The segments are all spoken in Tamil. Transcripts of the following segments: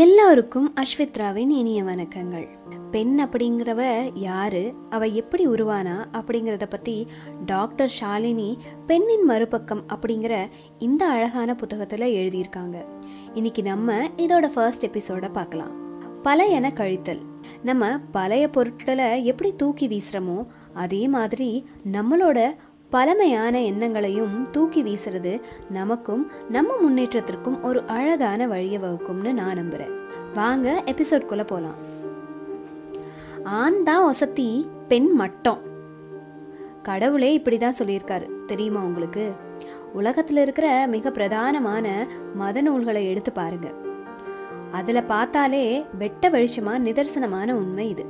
எல்லோருக்கும் அஸ்வித்ராவின் இனிய வணக்கங்கள். பெண் அப்படிங்கிறவ யாரு? அவ எப்படி உருவானா? அப்படிங்கிறத பத்தி டாக்டர் ஷாலினி பெண்ணின் மறுபக்கம் அப்படிங்கிற இந்த அழகான புத்தகத்துல எழுதியிருக்காங்க. இன்னைக்கு நம்ம இதோட ஃபர்ஸ்ட் எபிசோட பார்க்கலாம். பழையன கழித்தல். நம்ம பழைய பொருட்களை எப்படி தூக்கி வீசுறோமோ அதே மாதிரி நம்மளோட பழமையான எண்ணங்களையும் தூக்கி வீசுறது நமக்கும் நம்ம முன்னேற்றத்திற்கும் ஒரு அழகான வழியை வகுக்கும்னு நான் நம்புறேன். வாங்க எபிசோட்குள்ள போலாம். ஆண் தான் ஒசத்தி பெண் மட்டம். கடவுளே இப்படிதான் சொல்லியிருக்காரு. தெரியுமா உங்களுக்கு? உலகத்துல இருக்கிற மிக பிரதானமான மத நூல்களை எடுத்து பாருங்க. அதுல பார்த்தாலே வெட்ட வெளிச்சமா நிதர்சனமான உண்மை இது.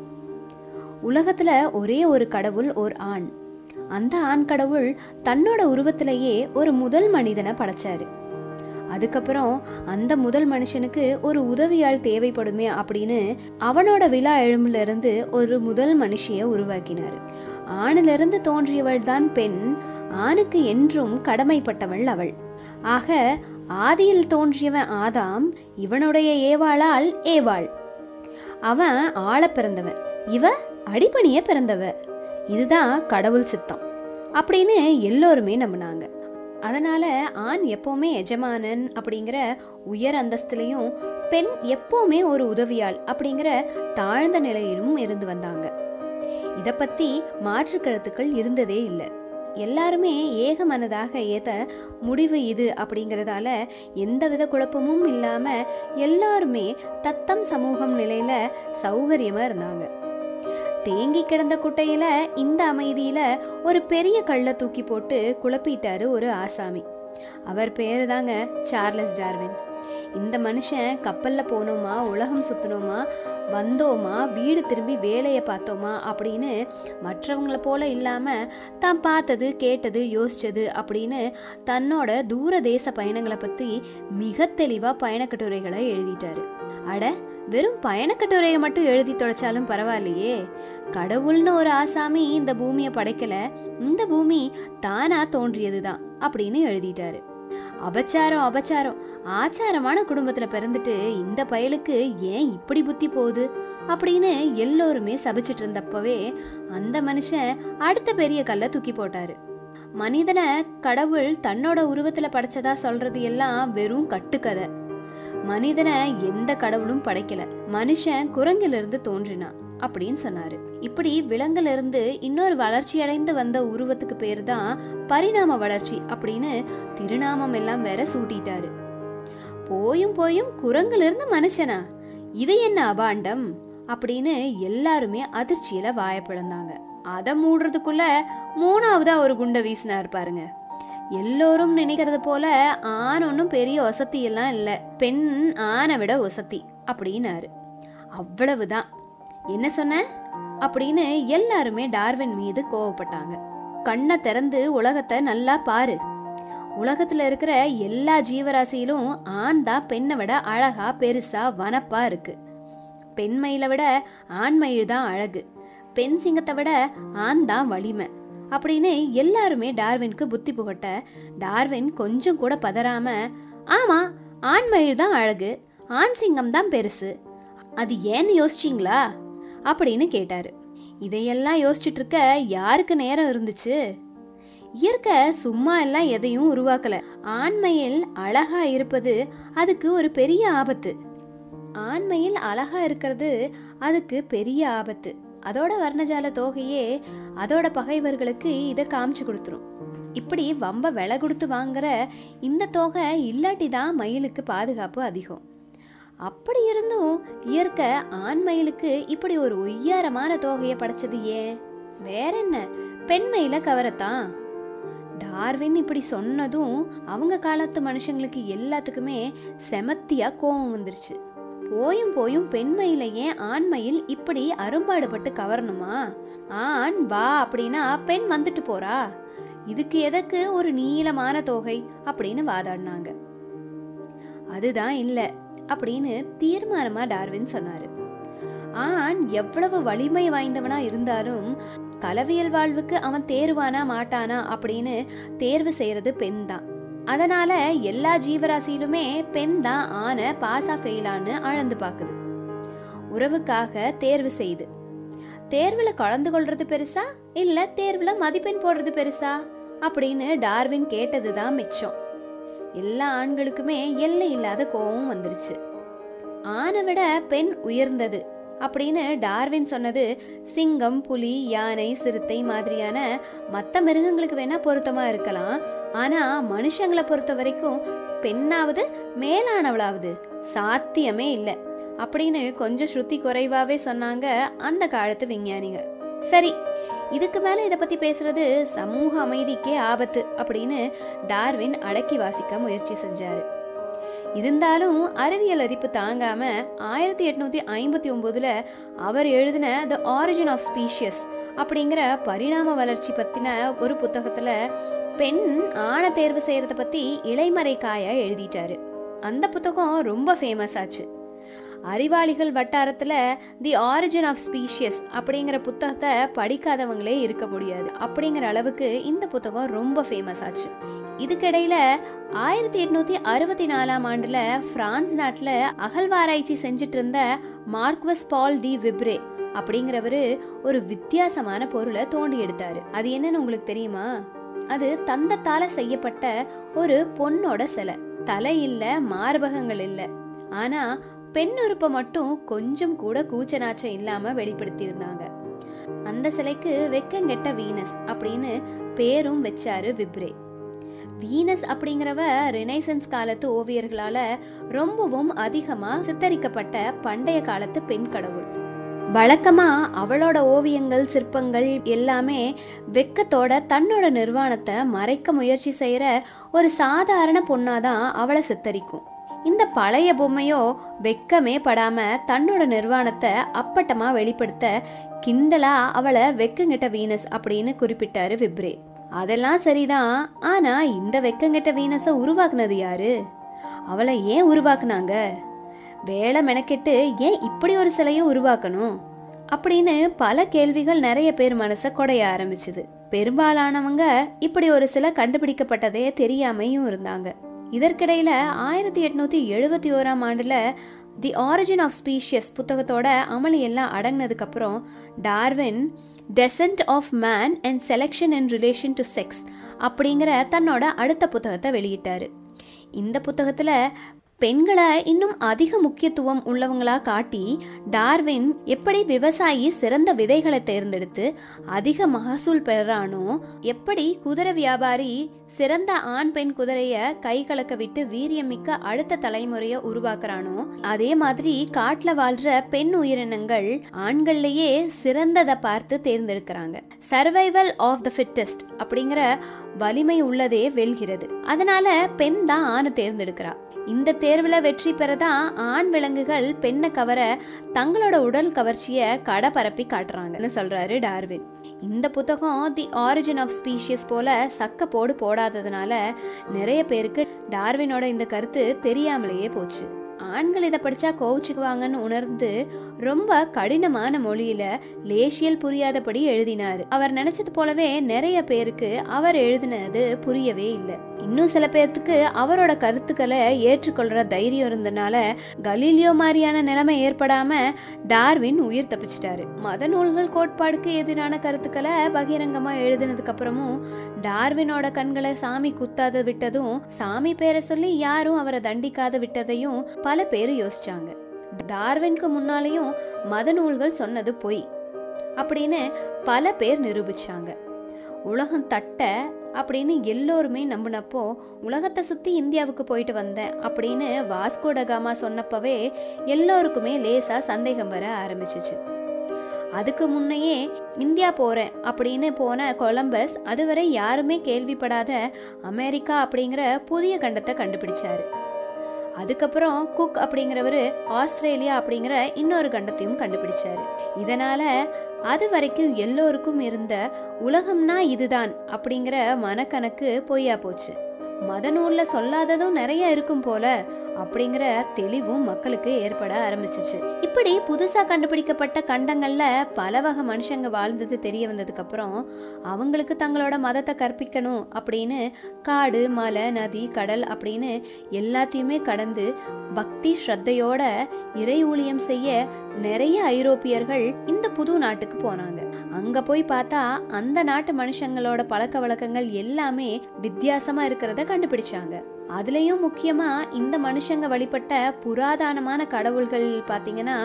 உலகத்துல ஒரே ஒரு கடவுள் ஒரு ஆண். அந்த ஆண் கடவுள் தன்னோட உருவத்திலேயே ஒரு முதல் மனிதனை படைச்சாரு. அதுக்கப்புறம் அந்த முதல் மனுஷனுக்கு ஒரு உதவியால் தேவைப்படுமே அப்படின்னு அவனோட விழா எழும்புல இருந்து ஒரு முதல் மனுஷிய உருவாக்கினார். ஆணிலிருந்து தோன்றியவள் தான் பெண் ஆணுக்கு என்றும் கடமைப்பட்டவள் அவள். ஆக ஆதியில் தோன்றியவன் ஆதாம் இவனுடைய ஏவாளால் ஏவாள். அவன் ஆள பிறந்தவன் இவ அடிப்பணிய பிறந்தவ. இதுதான் கடவுள் சித்தம் அப்படின்னு எல்லோருமே நம்பினாங்க. அதனால ஆண் எப்பவுமே எஜமானன் அப்படிங்கிற உயர் அந்தஸ்துலையும் பெண் எப்பவுமே ஒரு உதவியாள் அப்படிங்கிற தாழ்ந்த நிலையிலும் இருந்து வந்தாங்க. இத பத்தி மாற்று கருத்துக்கள் இருந்ததே இல்லை. எல்லாருமே ஏக மனதாக ஏத்த முடிவு இது அப்படிங்கிறதால எந்தவித குழப்பமும் இல்லாம எல்லாருமே தத்தம் சமூகம் நிலையில சௌகரியமா இருந்தாங்க. தேங்கி கிடந்த குட்டையில இந்த அமைதியில ஒரு பெரிய கல்லை தூக்கி போட்டு குழப்பிட்டாரு ஒரு ஆசாமி. அவர் பேரு தாங்க சார்லஸ் டார்வின். இந்த மனுஷன் கப்பல்ல போனோமா உலகம் சுத்தினோமா வந்தோமா வீடு திரும்பி வேலையை பார்த்தோமா அப்படின்னு மற்றவங்கள போல இல்லாம தான் பார்த்தது கேட்டது யோசிச்சது அப்படின்னு தன்னோட தூர தேச பயணங்களை பத்தி மிக தெளிவா பயணக்கட்டுரைகளை எழுதிட்டாரு. அட வெறும் பயணக்கட்டுரையை மட்டும் எழுதி தொலைச்சாலும் பரவாயில்லையே. கடவுள்னு ஒரு ஆசாமி இந்த பூமியை படைக்கல இந்த பூமி தானா தோன்றியதுதான் அப்படின்னு எழுதிட்டாரு. அபச்சாரம் அபச்சாரம். ஆச்சாரமான குடும்பத்துல பிறந்துட்டு இந்த பயலுக்கு ஏன் இப்படி புத்தி போகுது அப்படின்னு எல்லோருமே சபிச்சிட்டு இருந்தப்பவே அந்த மனுஷன் அடுத்த பெரிய கல்ல தூக்கி போட்டாரு. மனிதனை கடவுள் தன்னோட உருவத்துல படைச்சதா சொல்றது எல்லாம் வெறும் கட்டுக்கதை. மனிதனை எந்த கடவுளும் படைக்கல. மனுஷன் குரங்கிலிருந்து தோன்றினான் அப்படின்னு சொன்னாரு. இப்படி விலங்குல இருந்து இன்னொரு வளர்ச்சி அடைந்து வந்த உருவத்துக்கு பேர் தான் பரிணாம வளர்ச்சி அப்படின்னு திருநாமம் எல்லாம் வேற சூட்டிட்டாரு. போயும் போயும் குரங்குல இருந்து மனுஷனா? இது என்ன அபாண்டம்? அப்படின்னு எல்லாருமே அதிர்ச்சியில வாய அதை மூடுறதுக்குள்ள மூணாவதா ஒரு குண்டை வீசினார் பாருங்க. எல்லோரும் நினைக்கிறது போல ஆண் ஒன்றும் பெரிய வசதி எல்லாம் இல்லை. பெண் ஆணை விட வசதி அப்படின்னாரு. அவ்வளவுதான். என்ன சொன்ன? அப்படின்னு எல்லாருமே டார்வின் மீது கோவப்பட்டாங்க. கண்ணை திறந்து உலகத்தை நல்லா பாரு. உலகத்துல இருக்கிற எல்லா ஜீவராசியிலும் ஆண் தான் பெண்ணை விட அழகா பெருசா வனப்பா இருக்கு. பெண்மயில விட ஆண்மயில் தான் அழகு. பெண் சிங்கத்தை விட ஆண் தான் வலிமை. அப்படின்னு எல்லாருமே டார்வின்க்கு புத்தி புகட்ட டார்வின் கொஞ்சம் கூட பதறாம ஆமா ஆண்மயில் தான் அழகு ஆண் சிங்கம் தான் பெருசு அது ஏன்னு யோசிச்சிங்களா? அப்படின்னு கேட்டாரு. இதையெல்லாம் யோசிச்சுட்டு இருக்க யாருக்கு நேரம் இருந்துச்சு? இயற்கை சும்மா எல்லாம் எதையும் உருவாக்கல. ஆண்மையில் அழகா இருப்பது அதுக்கு ஒரு பெரிய ஆபத்து. ஆண்மையில் அழகா இருக்கிறது அதுக்கு பெரிய ஆபத்து. அதோட வர்ணஜால தோகையே அதோட பகைவர்களுக்கு இதை காமிச்சு கொடுத்துரும். இப்படி வம்ப விலை கொடுத்து வாங்குற இந்த தொகை இல்லாட்டி தான் மயிலுக்கு பாதுகாப்பு அதிகம். அப்படி இருந்தும் இயற்கை ஆண் மயிலுக்கு இப்படி ஒரு ஒய்யாரமான தொகையை படைச்சது ஏன்? வேற என்ன? பெண் மயில கவரத்தான். டார்வின் இப்படி சொன்னதும் அவங்க காலத்து மனுஷங்களுக்கு எல்லாத்துக்குமே செமத்தியா கோபம் வந்துருச்சு. போயும் போயும் பெண்மையில ஏன் ஆண்மையில் இப்படி அரும்பாடுபட்டு கவரணுமா? ஆண் வா அப்படின்னா பெண் வந்துட்டு போறா. இதுக்கு எதற்கு ஒரு நீளமான தொகை அப்படின்னு வாதாடினாங்க. அதுதான் இல்ல அப்படின்னு தீர்மானமா டார்வின் சொன்னாரு. ஆண் எவ்வளவு வலிமை வாய்ந்தவனா இருந்தாலும் கலவியல் வாழ்வுக்கு அவன் தேர்வானா மாட்டானா அப்படின்னு தேர்வு செய்யறது பெண் தான் அதனால எல்லா ஜீவராசியிலுமே பெண் தான் ஆன பாசா ஃபெயிலான்னு அளந்து பாக்குது உறவுக்காக தேர்வு செய்து. தேர்வில் கலந்து கொள்றது பெருசா? இல்ல தேர்வில் மதிப்பெண் போடுறது பெருசா? அப்படின்னு டார்வின் கேட்டதுதான் மிச்சம். எல்லா ஆண்களுக்குமே எல்லை இல்லாத கோபம் வந்துருச்சு. ஆணை விட பெண் உயர்ந்தது அப்படின்னு டார்வின் சொன்னது சிங்கம் புலி யானை சிறுத்தை மாதிரியான மற்ற மிருகங்களுக்கு வேணா பொருத்தமா இருக்கலாம். ஆனா மனுஷங்களை பொறுத்த வரைக்கும் பெண்ணாவது மேலானவளாவது சாத்தியமே இல்லை. அப்படின்னு கொஞ்சம் ஸ்ருதி குறைவாவே சொன்னாங்க அந்த காலத்து விஞ்ஞானிங்க சரி இதுக்கு மேல இதை பத்தி பேசுறது சமூக அமைதிக்கே ஆபத்து அப்படின்னு டார்வின் அடக்கி வாசிக்க முயற்சி செஞ்சாரு. இருந்தாலும் அறிவியல் அறிப்பு தாங்காம ஆயிரத்தி எட்நூத்தி ஐம்பத்தி ஒன்பதுல அவர் எழுதின த ஆரிஜின் ஆஃப் ஸ்பீஷியஸ் அப்படிங்கிற பரிணாம வளர்ச்சி பத்தின ஒரு புத்தகத்துல பெண் ஆணை தேர்வு செய்யறத பத்தி இலைமறை காயா எழுதிட்டாரு. அந்த புத்தகம் ரொம்ப ஃபேமஸ் ஆச்சு. அறிவாளிகள் வட்டாரத்துல தி ஆரிஜின் ஆஃப் ஸ்பீஷியஸ் அப்படிங்கிற புத்தகத்தை படிக்காதவங்களே இருக்க முடியாது. அப்படிங்கிற அளவுக்கு இந்த புத்தகம் ரொம்ப ஃபேமஸ் ஆச்சு. இதுக்கிடையில ஆயிரத்தி எட்நூத்தி அறுபத்தி நாலாம் ஆண்டுல பிரான்ஸ் நாட்டுல அகழ்வாராய்ச்சி செஞ்சுட்டு இருந்த மார்க்வஸ் பால் டி விப்ரே அப்படிங்கிறவரு ஒரு வித்தியாசமான பொருளை தோண்டி எடுத்தாரு. அது என்னன்னு உங்களுக்கு தெரியுமா? அது தந்தத்தால செய்யப்பட்ட ஒரு பொண்ணோட சிலை. தலை இல்ல மார்பகங்கள் இல்ல. ஆனா பெண் உறுப்பை மட்டும் கொஞ்சம் கூட கூச்ச நாச்சம் இல்லாம வெளிப்படுத்தியிருந்தாங்க. அந்த சிலைக்கு வெக்கங்கெட்ட வீனஸ் அப்படின்னு பேரும் வச்சாரு விப்ரே. வீனஸ் அப்படிங்கிறவ ரினைசன்ஸ் காலத்து ஓவியர்களால ரொம்பவும் அதிகமா சித்தரிக்கப்பட்ட பண்டைய காலத்து பெண் கடவுள். வழக்கமா அவளோட ஓவியங்கள் சிற்பங்கள் எல்லாமே வெக்கத்தோட தன்னோட நிர்வாணத்தை மறைக்க முயற்சி செய்யற ஒரு சாதாரண பொண்ணாதான் அவளை சித்தரிக்கும். இந்த பழைய பொம்மையோ வெக்கமே படாம தன்னோட நிர்வாணத்தை அப்பட்டமா வெளிப்படுத்த கிண்டலா அவளை வெக்கங்கிட்ட வீனஸ் அப்படின்னு குறிப்பிட்டாரு விப்ரே. அதெல்லாம் சரிதான் ஆனா இந்த வெக்கங்கிட்ட வீனஸை உருவாக்குனது யாரு? அவளை ஏன் உருவாக்குனாங்க? வேலை மெனக்கெட்டு ஏன் இப்படி ஒரு சிலையை உருவாக்கணும்? அப்படின்னு பல கேள்விகள் நிறைய பேர் மனசை கொடைய ஆரம்பிச்சுது. பெரும்பாலானவங்க இப்படி ஒரு சில கண்டுபிடிக்கப்பட்டதே தெரியாமையும் இருந்தாங்க. இதற்கிடையில ஆயிரத்தி எட்நூத்தி எழுபத்தி ஓராம் ஆண்டுல தி ஆரிஜின் ஆஃப் ஸ்பீஷியஸ் புத்தகத்தோட அமளி எல்லாம் அடங்கினதுக்கு அப்புறம் Darwin descent of man and selection in relation to sex அப்படிங்கிற தன்னோட அடுத்த புத்தகத்தை வெளியிட்டாரு. இந்த புத்தகத்துல பெண்களை இன்னும் அதிக முக்கியத்துவம் உள்ளவங்களா காட்டி டார்வின் எப்படி விவசாயி சிறந்த விதைகளை தேர்ந்தெடுத்து அதிக மகசூல் பெறானோ எப்படி குதிரை வியாபாரி சிறந்த ஆண் பெண் குதிரைய கை கலக்க விட்டு வீரியமிக்க அடுத்த தலைமுறைய உருவாக்குறானோ அதே மாதிரி காட்டுல வாழ்ற பெண் உயிரினங்கள் ஆண்கள்லயே சிறந்ததை பார்த்து தேர்ந்தெடுக்கிறாங்க. சர்வைவல் ஆஃப் த ஃபிட்டஸ்ட் அப்படிங்கிற வலிமை உள்ளதே வெல்கிறது. அதனால பெண் தான் ஆணை தேர்ந்தெடுக்கிறா. இந்த தேர்வில் வெற்றி பெறதான் ஆண் விலங்குகள் பெண்ணை கவர தங்களோட உடல் கவர்ச்சியை கடை பரப்பி காட்டுறாங்கன்னு சொல்றாரு டார்வின். இந்த புத்தகம் தி ஆரிஜின் ஆஃப் ஸ்பீஷியஸ் போல சக்க போடு போடாததுனால நிறைய பேருக்கு டார்வினோட இந்த கருத்து தெரியாமலேயே போச்சு. ஆண்கள் இதை படிச்சா கோவிச்சுக்குவாங்கன்னு உணர்ந்து ரொம்ப கடினமான மொழியில லேசியல் புரியாதபடி எழுதினாரு. அவர் நினைச்சது போலவே நிறைய பேருக்கு அவர் எழுதினது புரியவே இல்லை. இன்னும் சில பேர்த்துக்கு அவரோட கருத்துக்களை ஏற்றுக்கொள்ற தைரியம் இருந்தனால கலீலியோ மாதிரியான நிலைமை ஏற்படாம டார்வின் உயிர் தப்பிச்சிட்டாரு. மத நூல்கள் கோட்பாடுக்கு எதிரான கருத்துக்களை பகிரங்கமா எழுதினதுக்கு அப்புறமும் டார்வினோட கண்களை சாமி குத்தாத விட்டதும் சாமி பேரை சொல்லி யாரும் அவரை தண்டிக்காத விட்டதையும் பல பேர் யோசிச்சாங்க. டார்வின்க்கு முன்னாலேயும் மத நூல்கள் சொன்னது பொய் அப்படின்னு பல பேர் நிரூபிச்சாங்க. உலகம் தட்ட அப்படின்னு எல்லோருமே நம்பினப்போ உலகத்தை சுற்றி இந்தியாவுக்கு போயிட்டு வந்தேன் அப்படின்னு வாஸ்கோடகாமா சொன்னப்பவே எல்லோருக்குமே லேசாக சந்தேகம் வர ஆரம்பிச்சிச்சு. அதுக்கு முன்னையே இந்தியா போகிறேன் அப்படின்னு போன கொலம்பஸ் அதுவரை யாருமே கேள்விப்படாத அமெரிக்கா அப்படிங்கிற புதிய கண்டத்தை கண்டுபிடிச்சாரு. அதுக்கப்புறம் குக் அப்படிங்கிறவரு ஆஸ்திரேலியா அப்படிங்கிற இன்னொரு கண்டத்தையும் கண்டுபிடிச்சாரு. இதனால அது வரைக்கும் எல்லோருக்கும் இருந்த உலகம்னா இதுதான் அப்படிங்கிற மனக்கணக்கு பொய்யா போச்சு. மத நூலில் சொல்லாததும் நிறைய இருக்கும் போல அப்படிங்கிற தெளிவும் மக்களுக்கு ஏற்பட ஆரம்பிச்சிச்சு. இப்படி புதுசாக கண்டுபிடிக்கப்பட்ட கண்டங்களில் பல வகை மனுஷங்க வாழ்ந்தது தெரிய வந்ததுக்கப்புறம் அவங்களுக்கு தங்களோட மதத்தை கற்பிக்கணும் அப்படின்னு காடு மலை நதி கடல் அப்படின்னு எல்லாத்தையுமே கடந்து பக்தி ஸ்ரத்தையோட இறை ஊழியம் செய்ய நிறைய ஐரோப்பியர்கள் இந்த புது நாட்டுக்கு போனாங்க. அங்க போய் பார்த்தா அந்த நாட்டு மனுஷங்களோட பழக்க வழக்கங்கள் எல்லாமே வித்தியாசமா இருக்கிறத கண்டுபிடிச்சாங்க. அதுலயும் முக்கியமா இந்த மனுஷங்க வழிபட்ட புராதனமான கடவுள்கள் பாத்தீங்கன்னா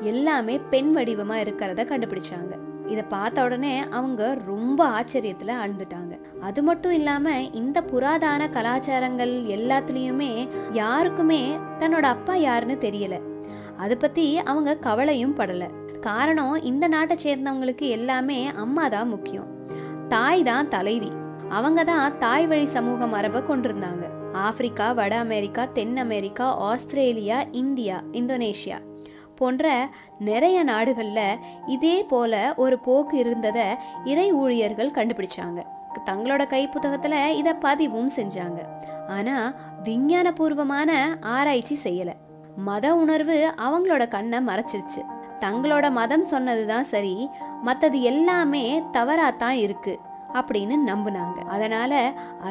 எல்லாமே பெண் வடிவமா இருக்கிறத கண்டுபிடிச்சாங்க. இத பார்த்த உடனே அவங்க ரொம்ப ஆச்சரியத்துல ஆழ்ந்துட்டாங்க. அது மட்டும் இல்லாம இந்த புராதான கலாச்சாரங்கள் எல்லாத்துலயுமே யாருக்குமே தன்னோட அப்பா யாருன்னு தெரியல. அதை பத்தி அவங்க கவலையும் படலை. காரணம் இந்த நாட்டை சேர்ந்தவங்களுக்கு எல்லாமே அம்மா தான் முக்கியம். தாய் தான் தலைவி. அவங்க தான் தாய் வழி சமூக மரபை கொண்டிருந்தாங்க. ஆப்பிரிக்கா வட அமெரிக்கா தென் அமெரிக்கா ஆஸ்திரேலியா இந்தியா இந்தோனேஷியா போன்ற நிறைய நாடுகளில் இதே போல ஒரு போக்கு இருந்ததை இறை ஊழியர்கள் கண்டுபிடிச்சாங்க. தங்களோட கைப்புத்தகத்தில் இதை பதிவும் செஞ்சாங்க. ஆனால் விஞ்ஞானபூர்வமான ஆராய்ச்சி செய்யலை. மத உணர்வு அவங்களோட கண்ணை மறைச்சிருச்சு. தங்களோட மதம் சொன்னது தான் சரி மற்றது எல்லாமே தவறாத்தான் இருக்கு அப்படின்னு நம்புனாங்க. அதனால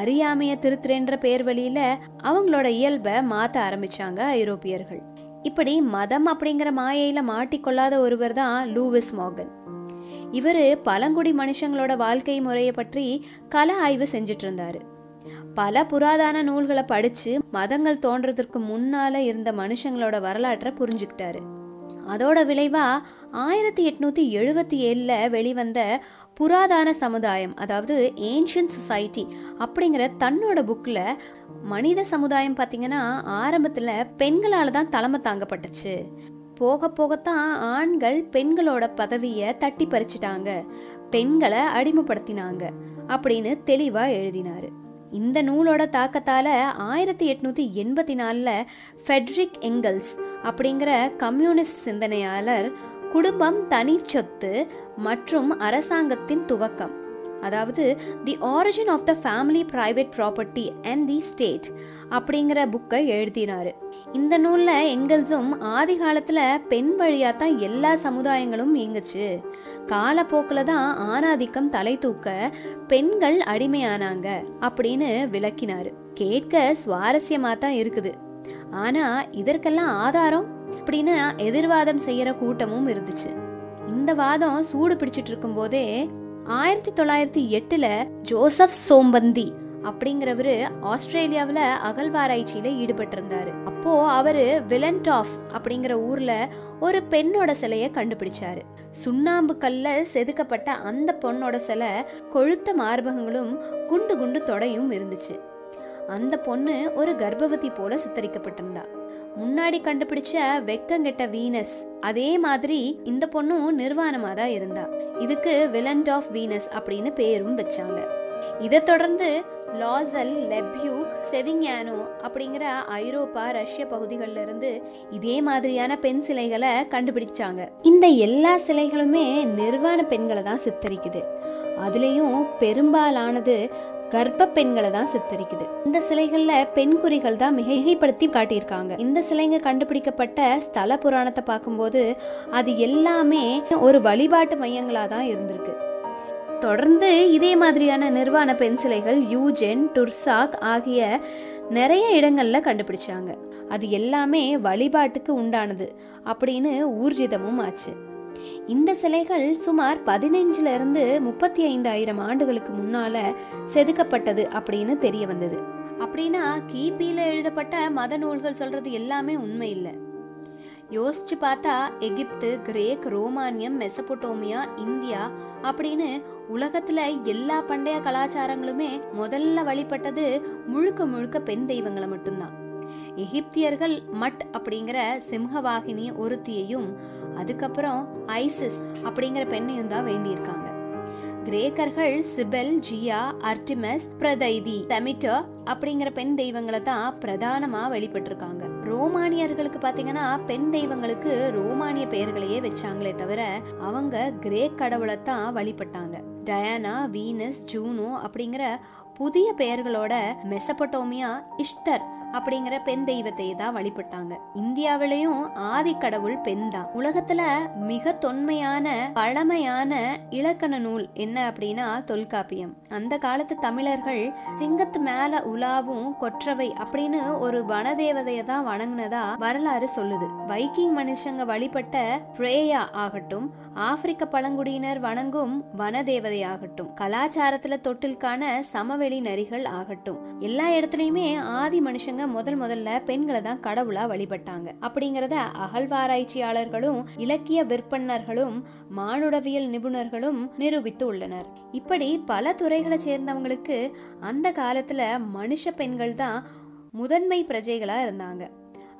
அறியாமைய திருத்துறேன்ற பேர் வழியில அவங்களோட இயல்பை மாத்த ஆரம்பிச்சாங்க ஐரோப்பியர்கள். இப்படி மதம் அப்படிங்கிற மாயையில மாட்டிக்கொள்ளாத ஒருவர் தான் லூவிஸ் மோகன். இவர் பழங்குடி மனுஷங்களோட வாழ்க்கை முறையை பற்றி கல ஆய்வு செஞ்சுட்டு இருந்தாரு பல புராதான நூல்களை படிச்சு மதங்கள் தோன்றதுக்கு முன்னால இருந்த மனுஷங்களோட வரலாற்றை புரிஞ்சுக்கிட்டாரு. அதோட விளைவா ஆயிரத்தி எட்நூத்தி எழுபத்தி ஏழுல வெளிவந்த புராதான சமுதாயம் அதாவது ஏன்ஷியன் சொசைட்டி அப்படிங்கிற தன்னோட புக்கில் மனித சமுதாயம் பார்த்தீங்கன்னா ஆரம்பத்தில் பெண்களால் தான் தலைமை தாங்கப்பட்டுச்சு. போக போகத்தான் ஆண்கள் பெண்களோட பதவியை தட்டி பறிச்சிட்டாங்க பெண்களை அடிமைப்படுத்தினாங்க அப்படின்னு தெளிவாக எழுதினாரு. இந்த நூலோட தாக்கத்தால் ஆயிரத்தி எட்நூற்றி எண்பத்தி நாலில் ஃபெட்ரிக் எங்கல்ஸ் அப்படிங்கிற கம்யூனிஸ்ட் சிந்தனையாளர் குடும்பம் தனி சொத்து மற்றும் அரசாங்கத்தின் துவக்கம். அதாவது the origin of the family private property and the state அப்படிங்கிற புக்கை எழுதினாரு. இந்த நூலில் எங்கெல்ஸும் ஆதி காலத்தில் பெண் வழியாக தான் எல்லா சமுதாயங்களும் இயங்குச்சு. காலப்போக்கில் தான் ஆணாதிக்கம் தலை தூக்க பெண்கள் அடிமையானாங்க அப்படின்னு விளக்கினாரு. கேட்க சுவாரஸ்யமாக தான் இருக்குது. ஆனால் இதற்கெல்லாம் ஆதாரம் அப்படின்னு எதிர்வாதம் செய்யற கூட்டமும் இருந்துச்சு. இந்த வாதம் சூடு பிடிச்சிட்டு இருக்கும் போதே ஆயிரத்தி தொள்ளாயிரத்தி எட்டுல ஜோசப் சோம்பந்தி அப்படிங்கிறவரு ஆஸ்திரேலியாவில் அகழ்வாராய்ச்சியில ஈடுபட்டிருந்தாரு. அப்போ அவரு விலன்டாஃப் அப்படிங்கிற ஊர்ல ஒரு பெண்ணோட சிலையை கண்டுபிடிச்சாரு. சுண்ணாம்பு கல்ல செதுக்கப்பட்ட அந்த பொண்ணோட சிலை கொழுத்த மார்பகங்களும் குண்டு குண்டு தொடையும் இருந்துச்சு. அந்த பொண்ணு ஒரு கர்ப்பவதி போல சித்தரிக்கப்பட்டிருந்தா. முன்னாடி கண்டுபிடிச்ச வெட்கங்கெட்ட வீனஸ். அதே மாதிரி இந்த பொண்ணும் நிர்வாணமா தான் இருந்தா. இதுக்கு விலண்ட் ஆஃப் வீனஸ் அப்படின்னு பேரும் வச்சாங்க. இதை தொடர்ந்து லாசல் லெப்யூக் செவிங்யானோ அப்படிங்கிற ஐரோப்பா ரஷ்ய பகுதிகளில் இருந்து இதே மாதிரியான பெண் சிலைகளை கண்டுபிடிச்சாங்க. இந்த எல்லா சிலைகளுமே நிர்வாண பெண்களை தான் சித்தரிக்குது. அதுலேயும் பெரும்பாலானது கர்ப்ப பெண்களை தான் சித்தரிக்குது. இந்த சிலைகள்ல பெண் குறிகள் தான் மிகைப்படுத்தி காட்டியிருக்காங்க. இந்த சிலைங்க கண்டுபிடிக்கப்பட்ட ஸ்தல புராணத்தை பார்க்கும்போது அது எல்லாமே ஒரு வழிபாட்டு மையங்களா தான் இருந்திருக்கு. தொடர்ந்து இதே மாதிரியான நிர்வாண பெண் சிலைகள் யூஜென் டுர்சாக் ஆகிய நிறைய இடங்கள்ல கண்டுபிடிச்சாங்க. அது எல்லாமே வழிபாட்டுக்கு உண்டானது அப்படின்னு ஊர்ஜிதமும் ஆச்சு. இந்த சிலைகள் சுமார் பதினைஞ்சுல இருந்து முப்பத்தி ஐந்தாயிரம் ஆண்டுகளுக்கு முன்னால செதுக்கப்பட்டது அப்படின்னு தெரிய வந்தது. அப்படின்னா கிபியில எழுதப்பட்ட மத நூல்கள் சொல்றது எல்லாமே உண்மை இல்லை யோசிச்சு பார்த்தா எகிப்து கிரேக் ரோமானியம் மெசபோட்டோமியா இந்தியா அப்படின்னு உலகத்துல எல்லா பண்டைய கலாச்சாரங்களுமே முதல்ல வழிபட்டது முழுக்க முழுக்க பெண் தெய்வங்களை மட்டும்தான். எகிப்தியர்கள் மட் அப்படிங்கிற சிம்ஹவாகினி ஒருத்தியையும் அதுக்கப்புறம் ஐசிஸ் அப்படிங்கிற பெண்ணையும் தான் வேண்டியிருக்காங்க. கிரேக்கர்கள் சிபெல் ஜியா அர்டிமஸ் பிரதைதி தமிட்டோ அப்படிங்கிற பெண் தெய்வங்களை தான் பிரதானமா வெளிப்பட்டிருக்காங்க. ரோமானியர்களுக்கு பாத்தீங்கன்னா பெண் தெய்வங்களுக்கு ரோமானிய பெயர்களையே வச்சாங்களே தவிர அவங்க கிரேக் கடவுளை தான் வழிபட்டாங்க. டயானா வீனஸ் ஜூனோ அப்படிங்கிற புதிய பெயர்களோட மெசபட்டோமியா இஷ்டர் அப்படிங்கிற பெண் தெய்வத்தை தான் வழிபட்டாங்க. இந்தியாவிலையும் ஆதி கடவுள் பெண் தான். உலகத்துல மிக தொன்மையான பழமையான இலக்கண நூல் என்ன அப்படின்னா தொல்காப்பியம். அந்த காலத்து தமிழர்கள் சிங்கத்து மேல உலாவும் கொற்றவை அப்படின்னு ஒரு வனதேவதைய தான் வணங்கினதா வரலாறு சொல்லுது. வைக்கிங் மனுஷங்க வழிபட்ட பிரேயா ஆகட்டும் ஆப்பிரிக்க பழங்குடியினர் வணங்கும் வனதேவதை ஆகட்டும் கலாச்சாரத்துல தொட்டில்கான சமவெளி நரிகள் ஆகட்டும். எல்லா இடத்துலயுமே ஆதி மனுஷங்க முதல் முதல்ல பெண்களை தான் கடவுளா வழிபட்டாங்க. அப்படிங்கறத அகழ்வாராய்ச்சியாளர்களும் இலக்கிய விற்பனர்களும் மானுடவியல் நிபுணர்களும் நிரூபித்து உள்ளனர். இப்படி பல துறைகளை சேர்ந்தவங்களுக்கு அந்த காலத்துல மனுஷ பெண்கள் தான் முதன்மை பிரஜைகளா இருந்தாங்க.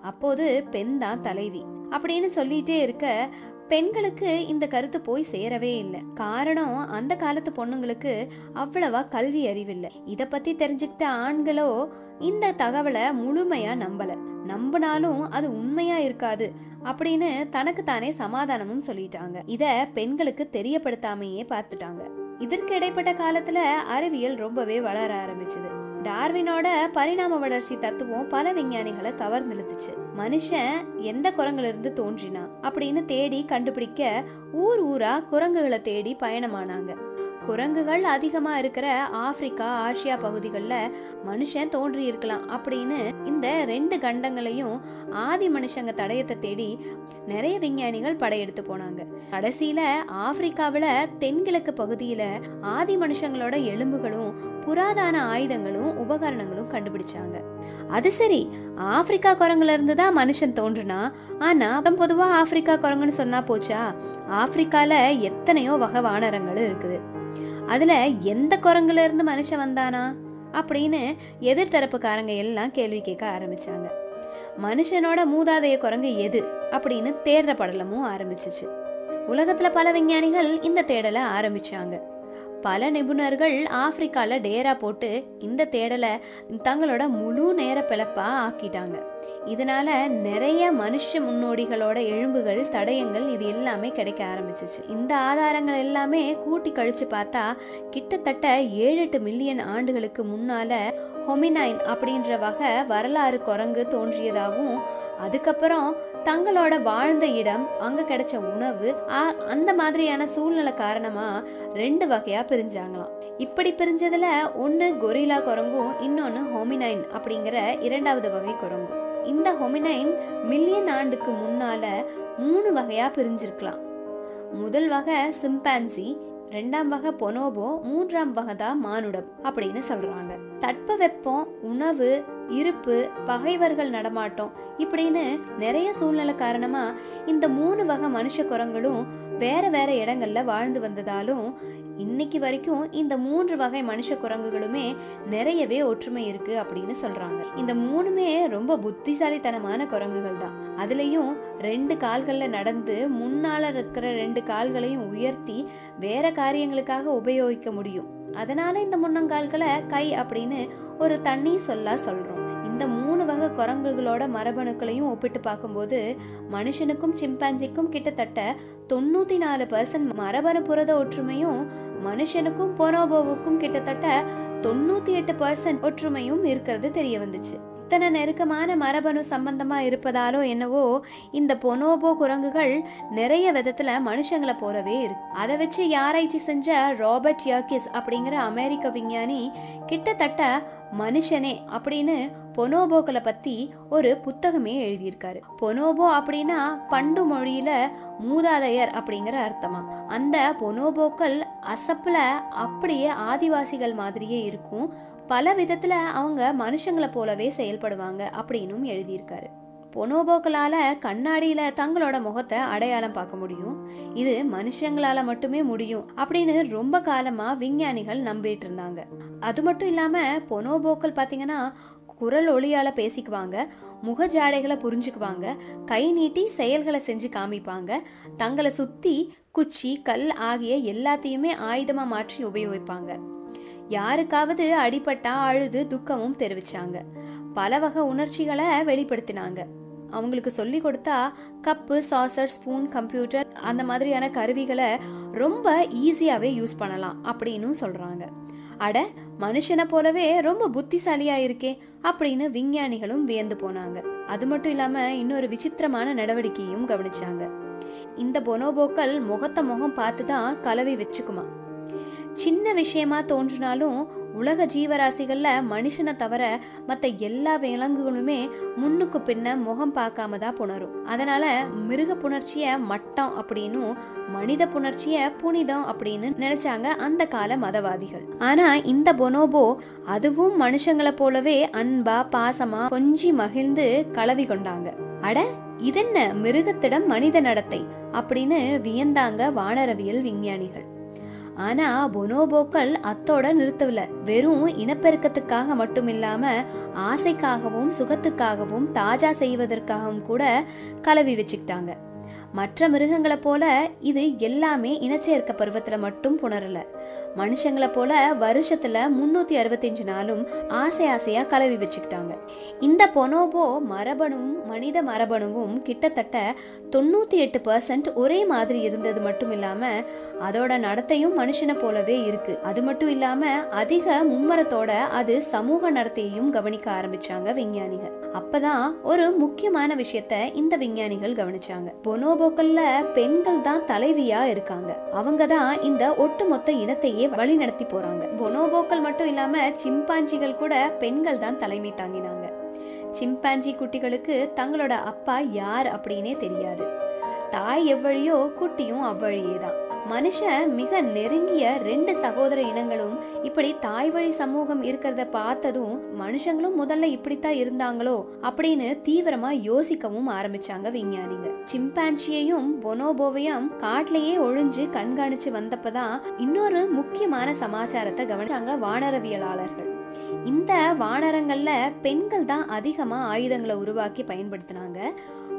அப்போது பெண் தான் தலைவி. அப்படின்னு சொல்லிட்டே இருக்க பெண்களுக்கு இந்த கருத்து போய் சேரவே இல்லை. காரணம் அந்த காலத்து பொண்ணுங்களுக்கு அவ்வளவா கல்வி அறிவில்லை. இத பத்தி தெரிஞ்சுக்கிட்ட ஆண்களோ இந்த தகவலை முழுமையா நம்பல. நம்பினாலும் அது உண்மையா இருக்காது அப்படின்னு தனக்கு தானே சமாதானமும் சொல்லிட்டாங்க. இத பெண்களுக்கு தெரியப்படுத்தாமையே பார்த்துட்டாங்க. இதற்கு இடைப்பட்ட காலத்துல அறிவியல் ரொம்பவே வளர ஆரம்பிச்சது. டார்வினோட பரிணாம வளர்ச்சி தத்துவம் பல விஞ்ஞானிகளை கவர்ந்தெழுத்துச்சு மனுஷன் எந்த குரங்குல இருந்து தோன்றினா அப்படின்னு தேடி கண்டுபிடிக்க ஊர் ஊரா குரங்குகளை தேடி பயணமானாங்க. குரங்குகள் அதிகமா இருக்கிற ஆப்பிரிக்கா ஆசியா பகுதிகளில் மனுஷன் தோன்றி இருக்கலாம் அப்படின்னு இந்த ரெண்டு கண்டங்களையும் ஆதி மனுஷங்க தடயத்தை தேடி நிறைய விஞ்ஞானிகள் படையெடுத்து போனாங்க. கடைசியில ஆப்பிரிக்காவில தென்கிழக்கு பகுதியில ஆதி மனுஷங்களோட எலும்புகளும் புராதான ஆயுதங்களும் உபகரணங்களும் கண்டுபிடிச்சாங்க. அது சரி ஆப்பிரிக்கா குரங்குல இருந்து தான் மனுஷன் தோன்றுனா ஆனா பொதுவா ஆப்பிரிக்கா குரங்குன்னு சொன்னா போச்சா? ஆப்பிரிக்கால எத்தனையோ வகை வானரங்கள் இருக்குது. அதுல எந்த குரங்குல இருந்து மனுஷன் வந்தானா? அப்படின்னு எதிர்த்தரப்புக்காரங்க எல்லாம் கேள்வி கேட்க ஆரம்பிச்சாங்க. மனுஷனோட மூதாதைய குரங்கு எது? அப்படின்னு தேடுற படலமும் ஆரம்பிச்சிச்சு. உலகத்துல பல விஞ்ஞானிகள் இந்த தேடலை ஆரம்பிச்சாங்க. பல நிபுணர்கள் ஆப்பிரிக்கால டேரா போட்டு இந்த தேடலை தங்களோட முழு நேர பிழப்பா ஆக்கிட்டாங்க. இதனால நிறைய மனுஷ முன்னோடிகளோட எழும்புகள் தடயங்கள் இது எல்லாமே கிடைக்க ஆரம்பிச்சிச்சு. இந்த ஆதாரங்கள் எல்லாமே கூட்டி கழிச்சு பார்த்தா கிட்டத்தட்ட ஏழு எட்டு மில்லியன் ஆண்டுகளுக்கு முன்னால ஹொமினைன் அப்படின்ற வகை வரலாறு குரங்கு தோன்றியதாகவும் அதுக்கப்புறம் தங்களோட வாழ்ந்த இடம் அங்க கிடைச்ச உணவு அந்த மாதிரியான சூழ்நிலை காரணமா ரெண்டு வகையா பிரிஞ்சாங்களாம். இப்படி பிரிஞ்சதுல ஒன்னு கொரிலா குரங்கும் இன்னொன்னு ஹோமினைன் அப்படிங்கிற இரண்டாவது வகை குரங்கும். இந்த ஹொமினைன் மில்லியன் ஆண்டுக்கு முன்னால மூணு வகையா பிரிஞ்சிருக்கலாம். முதல் வகை சிம்பான்சி ரெண்டாம் வகை பொனோபோ மூன்றாம் வகை தான் மானுடம் அப்படின்னு சொல்றாங்க. தட்ப வெப்பம் உணவு இருப்பு பகைவர்கள் நடமாட்டம் இப்படின்னு நிறைய சூழ்நிலை காரணமா இந்த மூணு வகை மனுஷ குரங்களும் வேற வேற இடங்கள்ல வாழ்ந்து வந்ததாலும் இன்னைக்கு வரைக்கும் இந்த மூன்று வகை மனுஷ குரங்குகளுமே நிறையவே ஒற்றுமை இருக்கு அப்படின்னு சொல்றாங்க. இந்த மூணுமே ரொம்ப புத்திசாலித்தனமான குரங்குகள் தான். அதுலயும் ரெண்டு கால்கள்ல நடந்து முன்னால இருக்கிற ரெண்டு கால்களையும் உயர்த்தி வேற காரியங்களுக்காக உபயோகிக்க முடியும். அதனால இந்த முன்னங்கால்களை கை அப்படின்னு ஒரு தண்ணி சொல்லா சொல்றோம். இந்த மூணு வகை குரங்குகளோட மரபணுக்களையும் ஒப்பிட்டு பார்க்கும்போது மனுஷனுக்கும் சிம்பான்சிக்கும் கிட்டத்தட்ட தொண்ணூத்தி நாலு பர்சன்ட் மரபணு புரத ஒற்றுமையும் மனுஷனுக்கும் பொனோபோவுக்கும் கிட்டத்தட்ட தொண்ணூத்தி எட்டு பர்சன்ட் ஒற்றுமையும் இருக்கிறது தெரிய வந்துச்சு. இத்தனை நெருக்கமான மரபணு சம்பந்தமா இருப்பதாலோ என்னவோ இந்த பொனோபோ குரங்குகள் நிறைய விதத்துல மனுஷங்களை போலவே இருக்கு. அதை வச்சு ஆராய்ச்சி செஞ்ச ராபர்ட் யாக்கிஸ் அப்படிங்கிற அமெரிக்க விஞ்ஞானி கிட்டத்தட்ட மனுஷனே அப்படின்னு பொனோபோக்களை பத்தி ஒரு புத்தகமே எழுதியிருக்காரு. பொனோபோ அப்படின்னா பண்டு மொழியில மூதாதையர் அப்படிங்கிற அர்த்தமா? அந்த பொனோபோக்கள் அசப்புல அப்படியே ஆதிவாசிகள் மாதிரியே இருக்கும். பல விதத்துல அவங்க மனுஷங்களை போலவே செயல்படுவாங்க அப்படின்னும் எழுதியிருக்காரு. பொனோபோக்களால கண்ணாடியில தங்களோட முகத்தை அடையாளம் பார்க்க முடியும். இது மனுஷங்களால மட்டுமே முடியும் அப்படின்னு ரொம்ப காலமா விஞ்ஞானிகள் நம்பிட்டு இருந்தாங்க. அது மட்டும் இல்லாம பொனோபோக்கள் பாத்தீங்கன்னா குரல் ஒளியால பேசிக்குவாங்க முக ஜாடைகளை புரிஞ்சுக்குவாங்க கை நீட்டி செயல்களை செஞ்சு காமிப்பாங்க தங்களை சுத்தி குச்சி கல் ஆகிய எல்லாத்தையுமே ஆயுதமா மாற்றி உபயோகிப்பாங்க. யாருக்காவது அடிபட்டா அழுது துக்கமும் தெரிவிச்சாங்க. பல வகை உணர்ச்சிகளை வெளிப்படுத்தினாங்க. அவங்களுக்கு சொல்லி கொடுத்தா கப்பு சாசர் ஸ்பூன் கம்ப்யூட்டர் அந்த மாதிரியான கருவிகளை ரொம்ப ஈஸியாகவே யூஸ் பண்ணலாம் அப்படின்னு சொல்கிறாங்க அட மனுஷனை போலவே ரொம்ப புத்திசாலியா இருக்கே அப்படின்னு விஞ்ஞானிகளும் வியந்து போனாங்க. அது மட்டும் இல்லாம இன்னொரு விசித்திரமான நடவடிக்கையும் கவனிச்சாங்க. இந்த பொனோபோக்கள் முகத்த முகம் பார்த்து தான் கலவி வச்சுக்குமா? சின்ன விஷயமா தோன்றினாலும் உலக ஜீவராசிகள்ல மனுஷனை தவிர மற்ற எல்லா விலங்குகளுமே முன்னுக்கு பின்ன முகம் பார்க்காம தான் புணரும். அதனால மிருக புணர்ச்சிய மட்டம் அப்படின்னும் மனித புணர்ச்சிய புனிதம் அப்படின்னு நினைச்சாங்க அந்த கால மதவாதிகள். ஆனா இந்த பொனோபோ அதுவும் மனுஷங்களை போலவே அன்பா பாசமா கொஞ்சி மகிழ்ந்து கலவி கொண்டாங்க. அட இதென்ன மிருகத்திடம் மனித நடத்தை அப்படின்னு வியந்தாங்க வானரவியல் விஞ்ஞானிகள். ஆனா பொனோபோக்கள் அத்தோட நிறுத்தவில்ல. வெறும் இனப்பெருக்கத்துக்காக மட்டும் இல்லாம ஆசைக்காகவும் சுகத்துக்காகவும் தாஜா செய்வதற்காகவும் கூட கலவி வச்சுக்கிட்டாங்க. மற்ற மிருகங்களை போல இது எல்லாமே இனச்சேர்க்க பருவத்துல மட்டும் புணரல. மனுஷங்களை போல வருஷத்துல முன்னூத்தி அறுபத்தஞ்சு நாளும் ஆசை ஆசையா கலவி வச்சுக்கிட்டாங்க. இந்த பொனோபோ மரபணுவும் மனித மரபணுவும் கிட்டத்தட்ட தொண்ணூத்தி எட்டு பர்சன்ட் ஒரே மாதிரி இருந்தது மட்டும் இல்லாம அதோட நடத்தையும் மனுஷனை போலவே இருக்கு. அது மட்டும் இல்லாம அதிக மும்மரத்தோட அது சமூக நடத்தையையும் கவனிக்க ஆரம்பிச்சாங்க விஞ்ஞானிகள். அப்பதான் ஒரு முக்கியமான விஷயத்த இந்த விஞ்ஞானிகள் கவனிச்சாங்க. பொனோபோக்கல்ல பெண்கள் தான் தலைவியா இருக்காங்க. அவங்க தான் இந்த ஒட்டுமொத்த இனத்தையே வழி நடத்தி போறாங்க. பொனோபோக்கள் மட்டும் இல்லாம சிம்பாஞ்சிகள் கூட பெண்கள் தான் தலைமை தாங்கினாங்க. சிம்பாஞ்சி குட்டிகளுக்கு தங்களோட அப்பா யார் அப்படின்னே தெரியாது. தாய் எவ்வழியோ குட்டியும் அவ்வழியே தான் மனுஷன் மிக நெருங்கிய ரெண்டு சகோதர இனங்களும் இப்படி தாய் வழி சமூகம் இருக்கிறத பார்த்ததும் மனுஷங்களும் முதல்ல இப்படித்தான் இருந்தாங்களோ அப்படின்னு தீவிரமா யோசிக்கவும் ஆரம்பிச்சாங்க விஞ்ஞானிங்க. சிம்பான்சியையும் பொனோபோவையும் காட்டிலேயே ஒழிஞ்சு கண்காணிச்சு வந்தப்பதான் இன்னொரு முக்கியமான சமாச்சாரத்தை கவனிச்சாங்க வானரவியலாளர்கள். இந்த வானரங்கள்ல பெண்கள் தான் அதிகமா ஆயுதங்களை உருவாக்கி பயன்படுத்தினாங்க.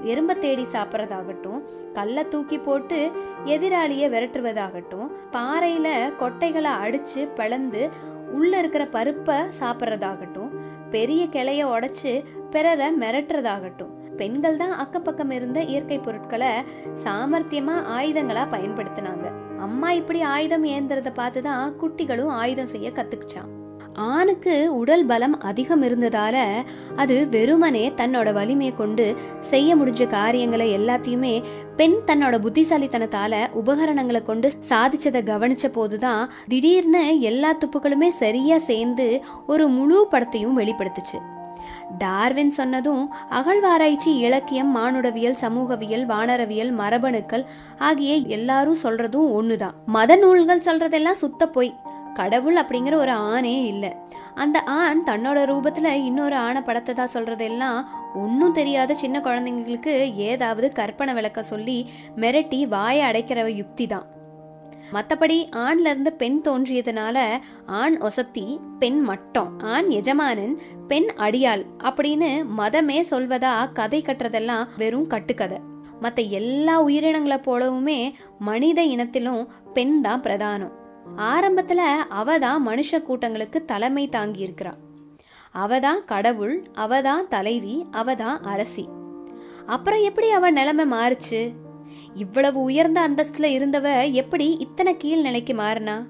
எறும்ப தேடி சாப்பிட்றதாகட்டும் கல்லை தூக்கி போட்டு எதிராளியை விரட்டுவதாகட்டும் பாறையில கொட்டைகளை அடிச்சு பிளந்து உள்ள இருக்கிற பருப்பை சாப்பிட்றதாகட்டும் பெரிய கிளைய உடைச்சு பிறரை மிரட்டுறதாகட்டும். பெண்கள் தான் அக்கப்பக்கம் இருந்த இயற்கை பொருட்களை சாமர்த்தியமா ஆயுதங்களா பயன்படுத்தினாங்க. அம்மா இப்படி ஆயுதம் ஏந்திரத பார்த்துதான் குட்டிகளும் ஆயுதம் செய்ய கத்துக்கிச்சான் ஆணுக்கு உடல் பலம் அதிகம் இருந்ததால அது வெறுமனே தன்னோட வலிமையை கொண்டு செய்ய முடிஞ்ச காரியங்களை எல்லாத்தையுமே பெண் தன்னோட புத்திசாலித்தனத்தால உபகரணங்களை கொண்டு சாதிச்சதை கவனிச்ச போதுதான் திடீர்னு எல்லா துப்புகளுமே சரியா சேர்ந்து ஒரு முழு படத்தையும் வெளிப்படுத்துச்சு. டார்வின் சொன்னதும் அகழ்வாராய்ச்சி இலக்கியம் மானுடவியல் சமூகவியல் வானரவியல் மரபணுக்கள் ஆகிய எல்லாரும் சொல்றதும் ஒண்ணுதான். மத நூல்கள் சொல்றதெல்லாம் சுத்த போய். கடவுள் அப்படிங்கிற ஒரு ஆணே இல்லை. அந்த ஆண் தன்னோட ரூபத்துல இன்னொரு ஆணை படத்தை தான் சொல்றதெல்லாம் ஒன்றும் தெரியாத சின்ன குழந்தைங்களுக்கு ஏதாவது கற்பனை விளக்க சொல்லி மிரட்டி வாயை அடைக்கிற யுக்தி தான். மற்றபடி ஆண்ல இருந்து பெண் தோன்றியதுனால ஆண் ஒசத்தி பெண் மட்டம் ஆண் எஜமானன் பெண் அடியாள் அப்படின்னு மதமே சொல்வதா கதை கட்டுறதெல்லாம் வெறும் கட்டுக்கதை. மற்ற எல்லா உயிரினங்களை போலவுமே மனித இனத்திலும் பெண் தான் பிரதானம். ஆரம்பத்துல அவ தான் மனுஷ கூட்டங்களுக்கு தலைமை தாங்கி இருக்கிறா அவ தான் கடவுள் அவ தான் தலைவி அவ தான் அரசி. அப்புறம் எப்படி அவ நிலைமை மாறுச்சு? இவ்வளவு உயர்ந்த அந்தஸ்துல இருந்தவ எப்படி இத்தனை கீழ் நிலைக்கு மாறினா?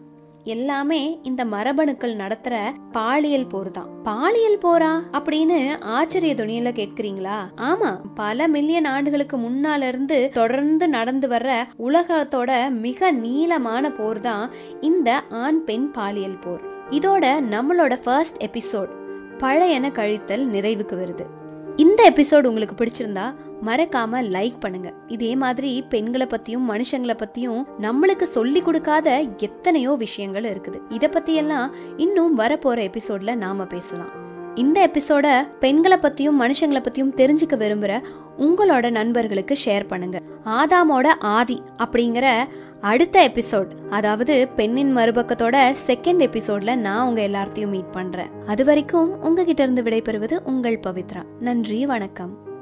எல்லாமே இந்த மரபணுக்கள் நடத்துற பாலியல் போர் தான் பாலியல் போரா அப்படின்னு ஆச்சரிய துணியில கேட்கிறீங்களா? ஆமா பல மில்லியன் ஆண்டுகளுக்கு முன்னால இருந்து தொடர்ந்து நடந்து வர்ற உலகத்தோட மிக நீளமான போர் தான் இந்த ஆண் பெண் பாலியல் போர். இதோட நம்மளோட ஃபர்ஸ்ட் எபிசோட் பழையன கழித்தல் நிறைவுக்கு வருது. இந்த எபிசோட் உங்களுக்கு பிடிச்சிருந்தா மறக்காம லைக் பண்ணுங்க. இதே மாதிரி பெண்களை பத்தியும் மனுஷங்களை பத்தியும் நம்மளுக்கு சொல்லி கொடுக்காத எத்தனையோ விஷயங்கள் இருக்குது. இத பத்தி எல்லாம் இன்னும் வரப்போற எபிசோட்ல நாம பேசலாம். இந்த எபிசோட பெண்களை பத்தியும் மனுஷங்களை பத்தியும் தெரிஞ்சுக்க விரும்புற உங்களோட நண்பர்களுக்கு ஷேர் பண்ணுங்க. ஆதாமோட ஆதி அப்படிங்கிற அடுத்த எபிசோட் அதாவது பெண்ணின் மறுபக்கத்தோட செகண்ட் எபிசோட்ல நான் உங்க எல்லார்த்தையும் மீட் பண்றேன். அது வரைக்கும் உங்ககிட்ட இருந்து விடைபெறுவது உங்கள் பவித்ரா. நன்றி வணக்கம்.